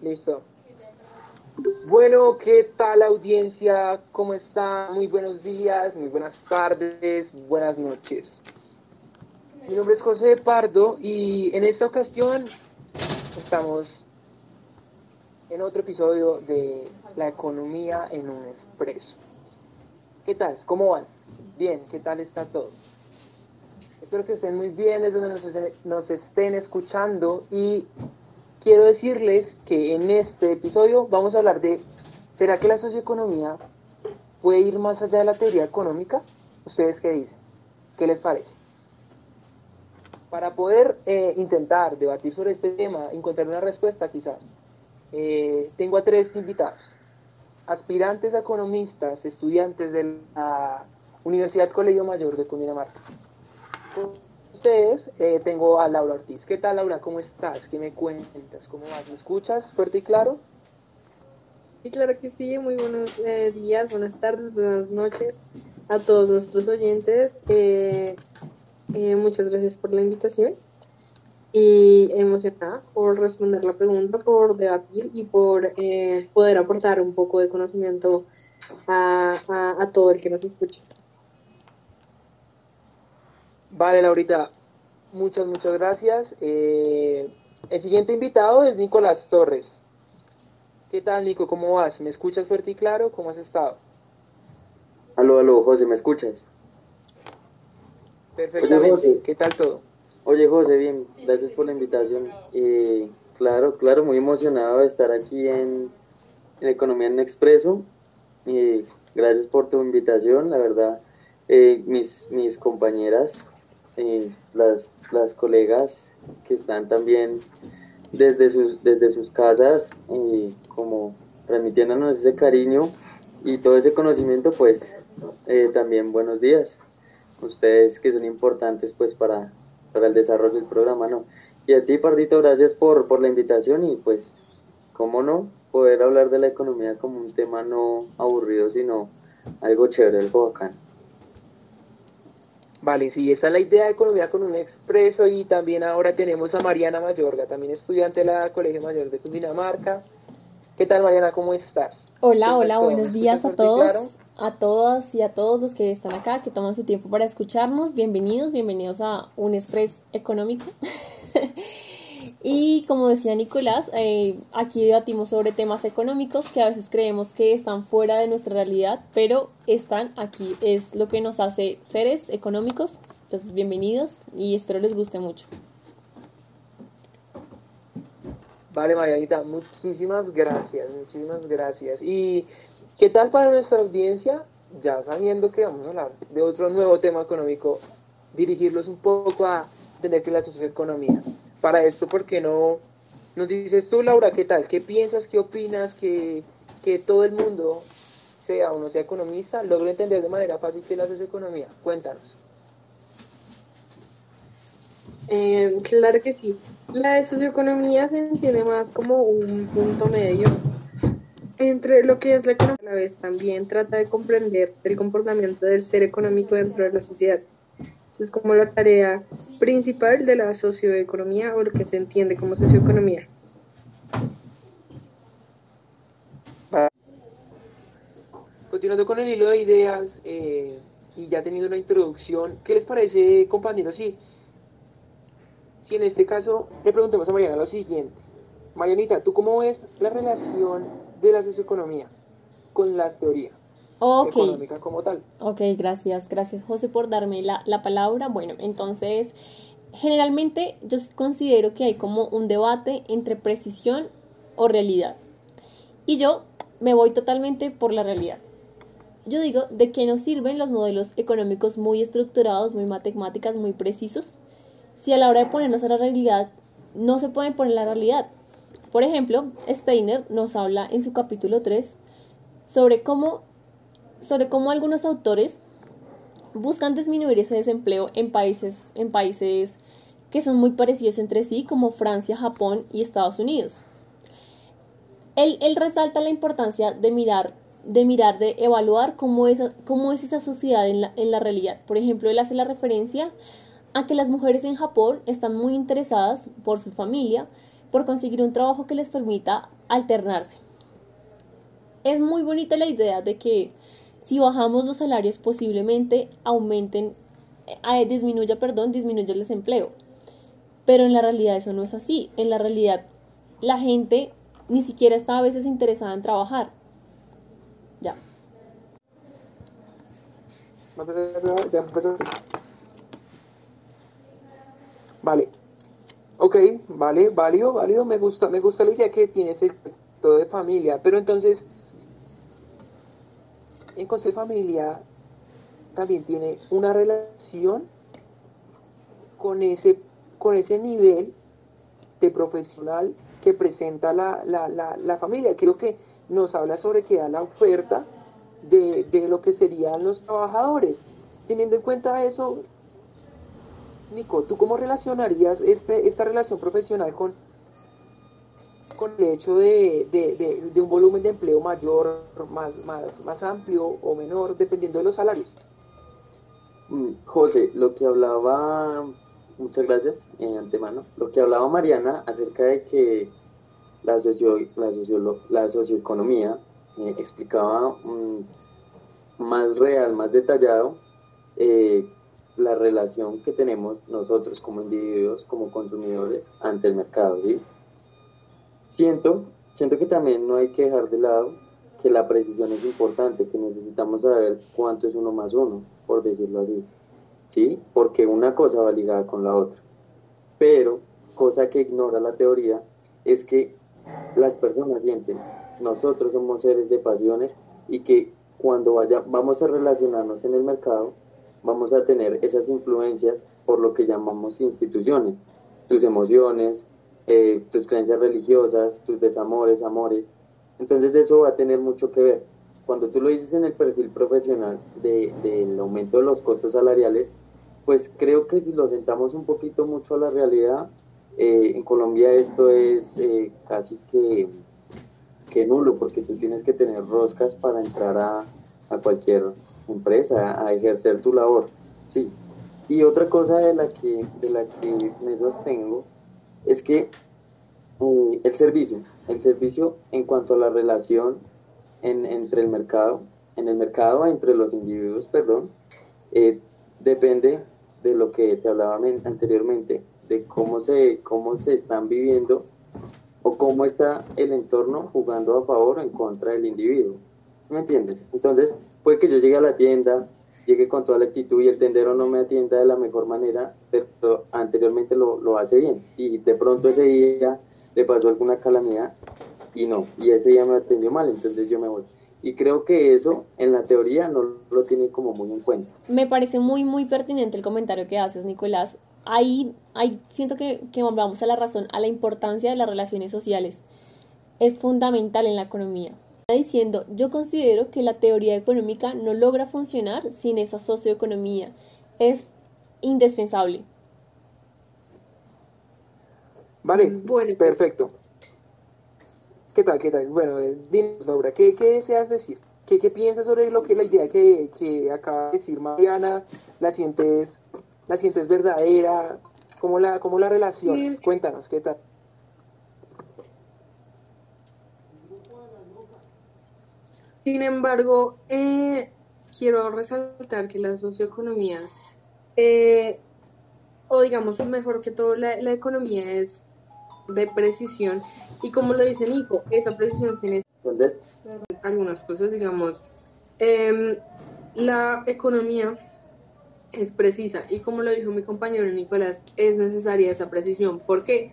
Listo. Bueno, ¿qué tal audiencia? ¿Cómo está? Muy buenos días, muy buenas tardes, buenas noches. Mi nombre es José Pardo y en esta ocasión estamos en otro episodio de La economía en un expreso. ¿Qué tal? ¿Cómo van? Bien, ¿qué tal está todo? Espero que estén muy bien desde donde nos estén escuchando y quiero decirles que en este episodio vamos a hablar de ¿será que la socioeconomía puede ir más allá de la teoría económica? ¿Ustedes qué dicen? ¿Qué les parece? Para poder eh, intentar debatir sobre este tema, encontrar una respuesta quizás, eh, tengo a tres invitados, aspirantes a economistas, estudiantes de la Universidad Colegio Mayor de Cundinamarca. Ustedes eh, tengo a Laura Ortiz. ¿Qué tal Laura? ¿Cómo estás? ¿Qué me cuentas? ¿Cómo vas? ¿Me escuchas fuerte y claro? Sí, claro que sí. Muy buenos eh, días, buenas tardes, buenas noches a todos nuestros oyentes. Eh, muchas gracias por la invitación y emocionada por responder la pregunta, por debatir y por poder aportar un poco de conocimiento a, a, a todo el que nos escucha. Vale, Laurita, muchas, muchas gracias. Eh, el siguiente invitado es Nicolás Torres. ¿Qué tal, Nico? ¿Cómo vas? ¿Me escuchas fuerte y claro? ¿Cómo has estado? Aló, aló, José, ¿me escuchas? Perfectamente. ¿Qué tal todo? Oye, José, bien, gracias por la invitación. Eh, claro, claro, muy emocionado de estar aquí en, en Economía en Expreso. Eh, gracias por tu invitación, la verdad. Eh, mis, mis compañeras las, las colegas que están también desde sus, desde sus casas, como transmitiéndonos ese cariño y todo ese conocimiento, pues eh, también buenos días. Ustedes que son importantes pues para, para el desarrollo del programa, ¿no? Y a ti, Pardito, gracias por, por la invitación y pues, cómo no, poder hablar de la economía como un tema no aburrido, sino algo chévere, algo bacán. Vale, sí, esa es la idea de Economía con un Expreso y también ahora tenemos a Mariana Mayorga, también estudiante de la Colegio Mayor de Cundinamarca. ¿Qué tal Mariana? ¿Cómo estás? Hola, hola, buenos días a todos, a todas y a todos los que están acá, que toman su tiempo para escucharnos. Bienvenidos, bienvenidos a un Express económico. Y como decía Nicolás, eh, aquí debatimos sobre temas económicos que a veces creemos que están fuera de nuestra realidad, pero están aquí. Es lo que nos hace seres económicos. Entonces, bienvenidos y espero les guste mucho. Vale, Marianita, muchísimas gracias, muchísimas gracias. ¿Y qué tal para nuestra audiencia? Ya sabiendo que vamos a hablar de otro nuevo tema económico, dirigirlos un poco a entender que la socioeconomía para esto, ¿por qué no nos dices tú, Laura, qué tal? ¿Qué piensas? ¿Qué opinas? Que, que todo el mundo, sea o no sea economista, logre entender de manera fácil qué es la socioeconomía. Cuéntanos. Eh, claro que sí. La socioeconomía se entiende más como un punto medio entre lo que es la economía a la vez también trata de comprender el comportamiento del ser económico dentro de la sociedad es como la tarea principal de la socioeconomía o lo que se entiende como socioeconomía. Continuando con el hilo de ideas eh, y ya teniendo una introducción, ¿qué les parece, compañeros? Sí, si en este caso le preguntemos a Mariana lo siguiente. Marianita, ¿tú cómo ves la relación de la socioeconomía con la teoría? económica como tal. Ok, gracias, gracias José por darme la, la palabra. Bueno, entonces, generalmente yo considero que hay como un debate entre precisión o realidad. Y yo me voy totalmente por la realidad. Yo digo, ¿de qué nos sirven los modelos económicos muy estructurados, muy matemáticas, muy precisos? Si a la hora de ponernos a la realidad no se pueden poner la realidad. Por ejemplo, Steiner nos habla en su capítulo 3 sobre cómo sobre cómo algunos autores buscan disminuir ese desempleo en países, en países que son muy parecidos entre sí, como Francia, Japón y Estados Unidos. Él, resalta la importancia de mirar, de mirar, de evaluar cómo es, cómo es esa sociedad en la, en la realidad. Por ejemplo, él hace la referencia a que las mujeres en Japón están muy interesadas por su familia, por conseguir un trabajo que les permita alternarse. Es muy bonita la idea de que si bajamos los salarios posiblemente aumenten, eh, disminuya, perdón, disminuya el desempleo. Pero en la realidad eso no es así. En la realidad la gente ni siquiera está a veces interesada en trabajar. Ya. Vale. Ok, vale, válido, válido. Me gusta, me gusta la idea que tiene ese todo de familia. Pero entonces, en concepto de familia también tiene una relación con ese, con ese nivel de profesional que presenta la, la, la, la familia. Creo que nos habla sobre que da la oferta de, de lo que serían los trabajadores. Teniendo en cuenta eso, Nico, ¿tú cómo relacionarías este, esta relación profesional con, con el hecho de, de, de, un volumen de empleo mayor, más, más, más amplio o menor, dependiendo de los salarios? Mm, José, lo que hablaba, muchas gracias en antemano, lo que hablaba Mariana acerca de que la, socio, la, la socioeconomía eh, explicaba mm, más real, más detallado eh, la relación que tenemos nosotros como individuos, como consumidores ante el mercado. Siento, siento que también no hay que dejar de lado que la precisión es importante, que necesitamos saber cuánto es uno más uno, por decirlo así, ¿sí? Porque una cosa va ligada con la otra. Pero, cosa que ignora la teoría, es que las personas sienten, nosotros somos seres de pasiones y que cuando vaya, vamos a relacionarnos en el mercado, vamos a tener esas influencias por lo que llamamos instituciones, tus emociones, eh, tus creencias religiosas, tus desamores, amores. Entonces eso va a tener mucho que ver. Cuando tú lo dices en el perfil profesional del de, aumento de los costos salariales, pues creo que si lo sentamos un poquito mucho a la realidad, eh, en Colombia esto es eh, casi que, que nulo, porque tú tienes que tener roscas para entrar a, a cualquier empresa, a ejercer tu labor. Sí. Y otra cosa de la que, de la que me sostengo es que eh, el servicio, el servicio en cuanto a la relación en, entre el mercado, en el mercado entre los individuos, perdón, eh, depende de lo que te hablaba anteriormente, de cómo se, cómo se están viviendo o cómo está el entorno jugando a favor o en contra del individuo. ¿Me entiendes? Entonces, puede que yo llegue a la tienda, llegue con toda la actitud y el tendero no me atienda de la mejor manera, pero anteriormente lo, lo hace bien. Y de pronto ese día le pasó alguna calamidad y no, y ese día me atendió mal, entonces yo me voy. Y creo que eso en la teoría no lo tiene como muy en cuenta. Me parece muy, muy pertinente el comentario que haces, Nicolás. Ahí, ahí siento que, que vamos a la razón, a la importancia de las relaciones sociales. Es fundamental en la economía diciendo, yo considero que la teoría económica no logra funcionar sin esa socioeconomía. Es indispensable. Vale, bueno, perfecto. ¿Qué tal, qué tal? Bueno, eh, dinos, Laura, ¿qué, ¿qué, deseas decir? ¿Qué, ¿Qué piensas sobre lo que la idea que, que acaba de decir Mariana? ¿La sientes, la sientes verdadera? ¿Cómo la, cómo la relación? Cuéntanos, ¿qué tal? Sin embargo, eh, quiero resaltar que la socioeconomía, eh, o digamos mejor que todo, la, economía es de precisión y como lo dice Nico, esa precisión se necesita algunas cosas, digamos, em, la economía es precisa y como lo dijo mi compañero Nicolás, es necesaria esa precisión. ¿Por qué?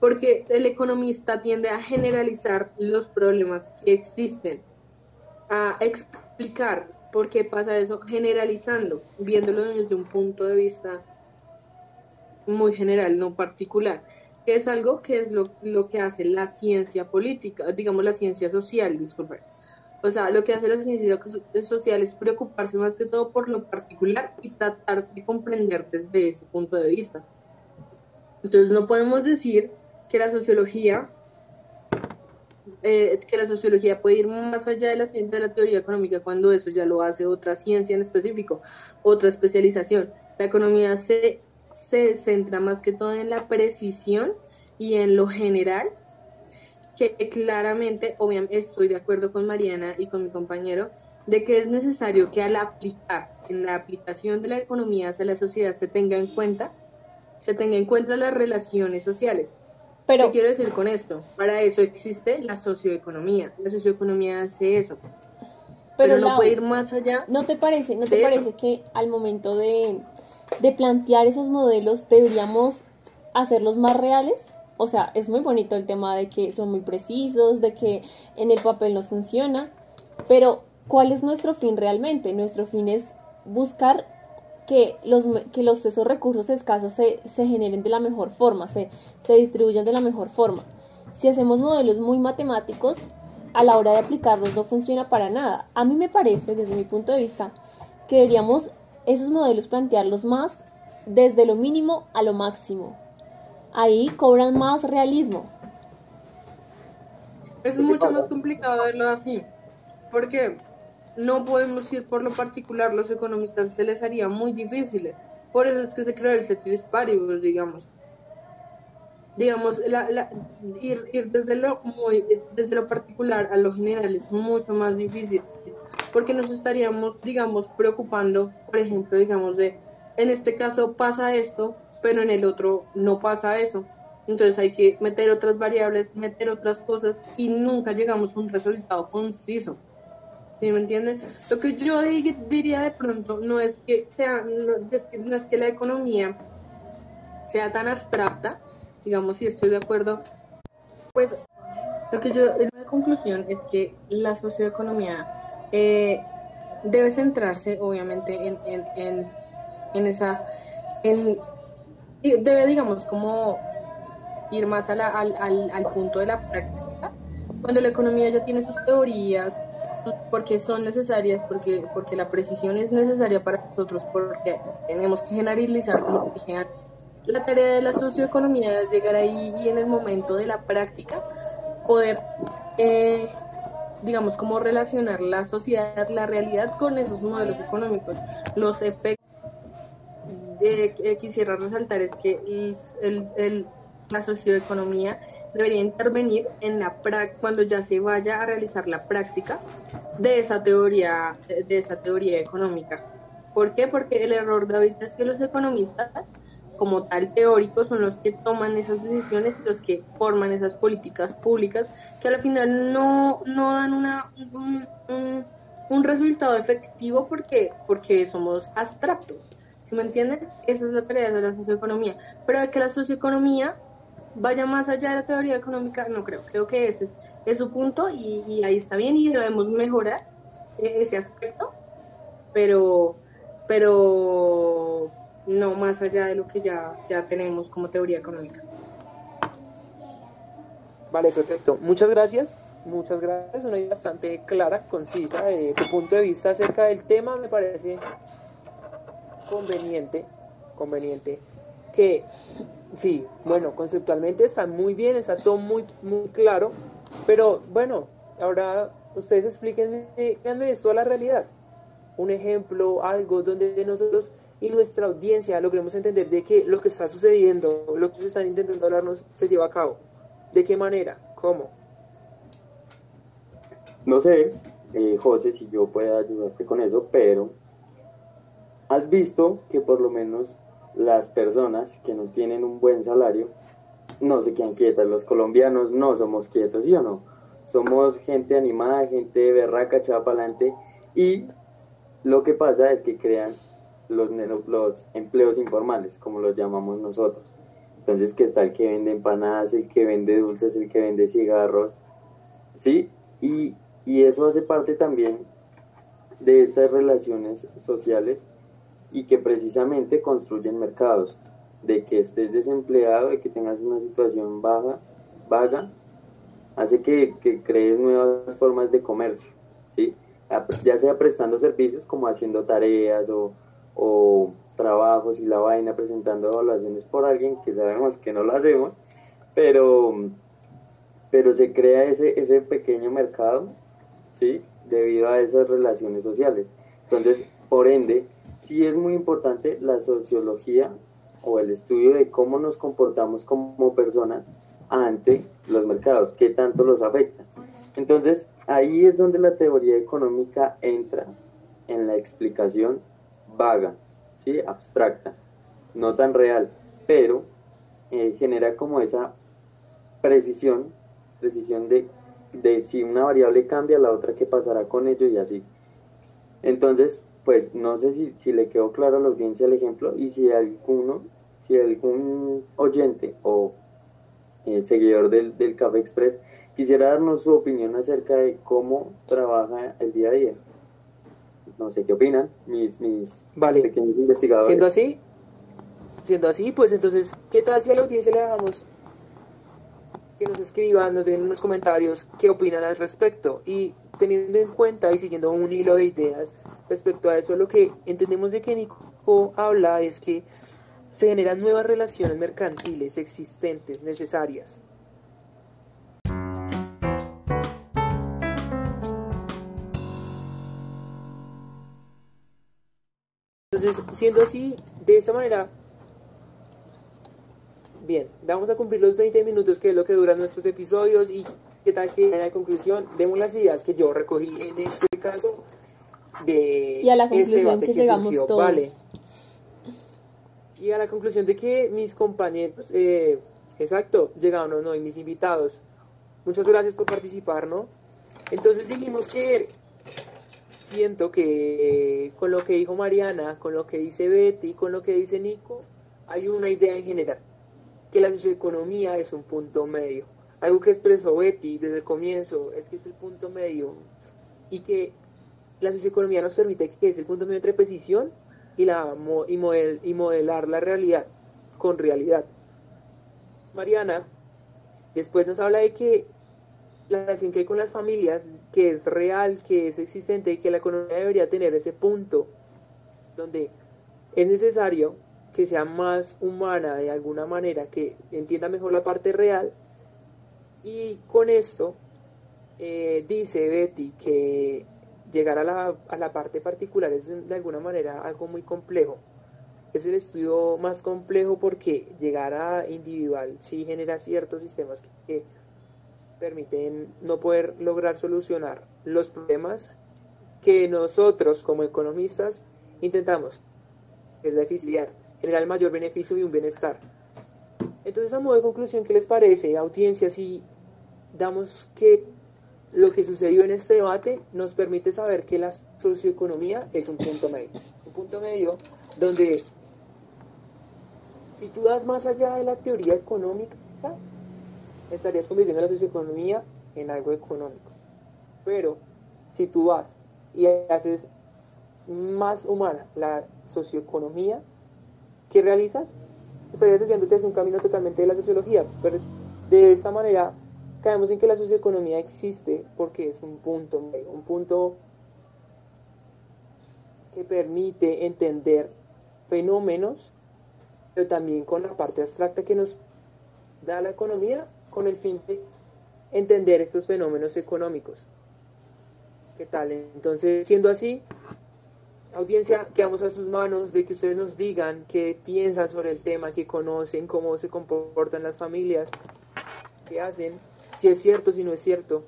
Porque el economista tiende a generalizar los problemas que existen a explicar por qué pasa eso, generalizando, viéndolo desde un punto de vista muy general, no particular, que es algo que es lo, lo que hace la ciencia política, digamos la ciencia social, disculpen. O sea, lo que hace la ciencia social es preocuparse más que todo por lo particular y tratar de comprender desde ese punto de vista. Entonces no podemos decir que la sociología eh, que la sociología puede ir más allá de la de la teoría económica cuando eso ya lo hace otra ciencia en específico, otra especialización. La economía se, se centra más que todo en la precisión y en lo general, que claramente, obviamente, estoy de acuerdo con Mariana y con mi compañero, de que es necesario que al aplicar, en la aplicación de la economía hacia la sociedad, se tenga en cuenta, se tenga en cuenta las relaciones sociales. Pero, ¿Qué quiero decir con esto? Para eso existe la socioeconomía. La socioeconomía hace eso. pero Pero, no Lau, puede ir más allá. ¿no te parece, no te eso. parece que al momento de, de plantear esos modelos deberíamos hacerlos más reales? O sea, es muy bonito el tema de que son muy precisos, de que en el papel nos funciona, pero ¿cuál es nuestro fin realmente? Nuestro fin es buscar que los, que los, esos recursos escasos se, se generen de la mejor forma, se, se distribuyan de la mejor forma. Si hacemos modelos muy matemáticos, a la hora de aplicarlos no funciona para nada. A mí me parece, desde mi punto de vista, que deberíamos esos modelos plantearlos más desde lo mínimo a lo máximo. Ahí cobran más realismo. Es mucho más complicado verlo así, porque no podemos ir por lo particular, los economistas se les haría muy difícil. Por eso es que se creó el ceteris paribus, digamos. Digamos, la, la- ir, ir desde, lo muy, desde lo particular a lo general es mucho más difícil, porque nos estaríamos, digamos, preocupando, por ejemplo, digamos, de, en este caso pasa esto, pero en el otro no pasa eso. Entonces hay que meter otras variables, meter otras cosas y nunca llegamos a un resultado conciso. ¿Sí me entienden? Lo que yo di- diría de pronto no es que sea, no es que, la economía sea tan abstracta, digamos, si estoy de acuerdo, pues lo que yo, la conclusión es que la socioeconomía eh, debe centrarse obviamente en, en, en, en esa, en, debe digamos como ir más a la- al, al, al punto de la práctica, cuando la economía ya tiene sus teorías, porque son necesarias, porque, porque la precisión es necesaria para nosotros, porque tenemos que generalizar, como dije antes. La tarea de la socioeconomía es llegar ahí y en el momento de la práctica poder, eh, digamos, como relacionar la sociedad, la realidad con esos modelos económicos, los efectos eh, que quisiera resaltar es que el- el- el- la socioeconomía debería intervenir en la cuando ya se vaya a realizar la práctica de esa teoría de esa teoría económica. ¿Por qué? Porque el error de ahorita es que los economistas como tal teóricos son los que toman esas decisiones y los que forman esas políticas públicas que al final no, no dan una, un, un- resultado efectivo porque, porque somos abstractos. ¿Sí me entienden? Esa es la tarea de la socioeconomía. Pero que la socioeconomía vaya más allá de la teoría económica, no creo. Creo que ese es, su punto y, y ahí está bien y debemos mejorar eh, ese aspecto, pero, pero no más allá de lo que ya, ya tenemos como teoría económica. Vale, perfecto. Muchas gracias. Muchas gracias. Una idea bastante clara, concisa. Eh, tu punto de vista acerca del tema me parece conveniente. Conveniente. Que sí, bueno, conceptualmente está muy bien, está todo muy, muy claro. Pero bueno, ahora ustedes explíquenme, esto a la realidad. Un ejemplo, algo donde nosotros y nuestra audiencia logremos entender de que lo que está sucediendo, lo que se están intentando hablarnos, se lleva a cabo. ¿De qué manera? ¿Cómo? No sé, eh, José, si yo pueda ayudarte con eso, pero has visto que por lo menos las personas que no tienen un buen salario no se quedan quietas. Los colombianos no somos quietos, ¿sí o no? Somos gente animada, gente berraca, echada para adelante y lo que pasa es que crean los, los empleos informales, como los llamamos nosotros. Entonces que está el que vende empanadas, el que vende dulces, el que vende cigarros, ¿sí? Y, y eso hace parte también de estas relaciones sociales y que precisamente construyen mercados, de que estés desempleado, de que tengas una situación baja, vaga, hace que, que crees nuevas formas de comercio, ¿sí? Ya sea prestando servicios como haciendo tareas o, o trabajos y la vaina, presentando evaluaciones por alguien que sabemos que no lo hacemos, pero, pero se crea ese, ese pequeño mercado, ¿sí? Debido a esas relaciones sociales. Entonces, por ende, sí es muy importante la sociología o el estudio de cómo nos comportamos como personas ante los mercados, qué tanto los afecta. Entonces, ahí es donde la teoría económica entra en la explicación vaga, ¿sí? abstracta, no tan real, pero eh, genera como esa precisión, precisión de, de si una variable cambia, la otra qué pasará con ello y así. Entonces, pues no sé si, si le quedó claro a la audiencia el ejemplo y si alguno, si algún oyente o eh, seguidor del, del Café Express quisiera darnos su opinión acerca de cómo trabaja el día a día. No sé qué opinan mis, mis Vale. pequeños investigadores. Siendo así, siendo así, pues entonces, ¿qué tal si a la audiencia le dejamos que nos escriban, nos den unos comentarios qué opinan al respecto? Y teniendo en cuenta y siguiendo un hilo de ideas respecto a eso, lo que entendemos de que Nico habla es que se generan nuevas relaciones mercantiles existentes, necesarias. Entonces, siendo así, de esa manera, bien, vamos a cumplir los 20 minutos que es lo que duran nuestros episodios y qué tal que en la conclusión demos las ideas que yo recogí en este caso de Y a la este conclusión debate que llegamos surgió, todos. Vale. Y a la conclusión de que mis compañeros, eh, exacto, llegaron o no, y mis invitados, muchas gracias por participar, ¿no? Entonces dijimos que siento que con lo que dijo Mariana, con lo que dice Betty, con lo que dice Nico, hay una idea en general, que la socioeconomía es un punto medio. Algo que expresó Betty desde el comienzo es que es el punto medio y que la socioeconomía nos permite que es el punto medio entre precisión y, la, y modelar la realidad con realidad. Mariana después nos habla de que la relación que hay con las familias, que es real, que es existente y que la economía debería tener ese punto donde es necesario que sea más humana de alguna manera, que entienda mejor la parte real. Y con esto eh, dice Betty que llegar a la, a la parte particular es de alguna manera algo muy complejo. Es el estudio más complejo porque llegar a individual sí genera ciertos sistemas que, que permiten no poder lograr solucionar los problemas que nosotros como economistas intentamos, es la eficiencia, generar mayor beneficio y un bienestar. Entonces, a modo de conclusión, ¿qué les parece, audiencia, si damos que lo que sucedió en este debate nos permite saber que la socioeconomía es un punto medio? Un punto medio donde, si tú das más allá de la teoría económica, estarías convirtiendo la socioeconomía en algo económico. Pero si tú vas y haces más humana la socioeconomía, ¿qué realizas? Estarías desviándote hacia un camino totalmente de la sociología. Pero de esta manera caemos en que la socioeconomía existe porque es un punto un punto que permite entender fenómenos, pero también con la parte abstracta que nos da la economía con el fin de entender estos fenómenos económicos. ¿Qué tal? Entonces, siendo así, audiencia, quedamos a sus manos de que ustedes nos digan qué piensan sobre el tema, qué conocen, cómo se comportan las familias, qué hacen, si es cierto, si no es cierto.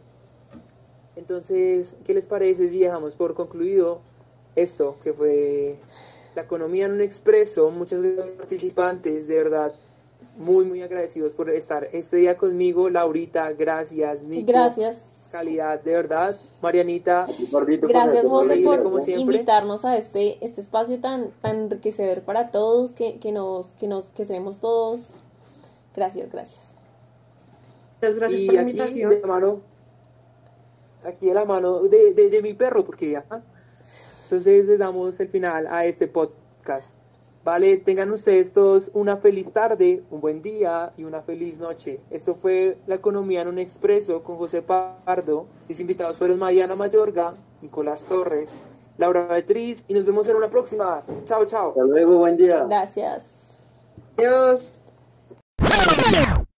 Entonces, ¿qué les parece si dejamos por concluido esto, que fue la economía en un expreso? Muchas gracias participantes, de verdad muy, muy agradecidos por estar este día conmigo. Laurita, gracias. Nico, Gracias. Calidad, de verdad. Marianita, Gracias José por como invitarnos a este, este espacio tan, tan enriquecedor para todos, que, que nos, que nos, que seremos todos. Gracias, gracias. Muchas gracias y por la aquí invitación. de la mano, aquí de la mano de, de, de mi perro, porque ya. Entonces le damos el final a este podcast. Vale, tengan ustedes todos una feliz tarde, un buen día y una feliz noche. Esto fue La Economía en un Expreso con José Pardo. Mis invitados fueron Mariana Mayorga, Nicolás Torres, Laura Beatriz y nos vemos en una próxima. Chao, chao. Hasta luego, buen día. Gracias. Adiós.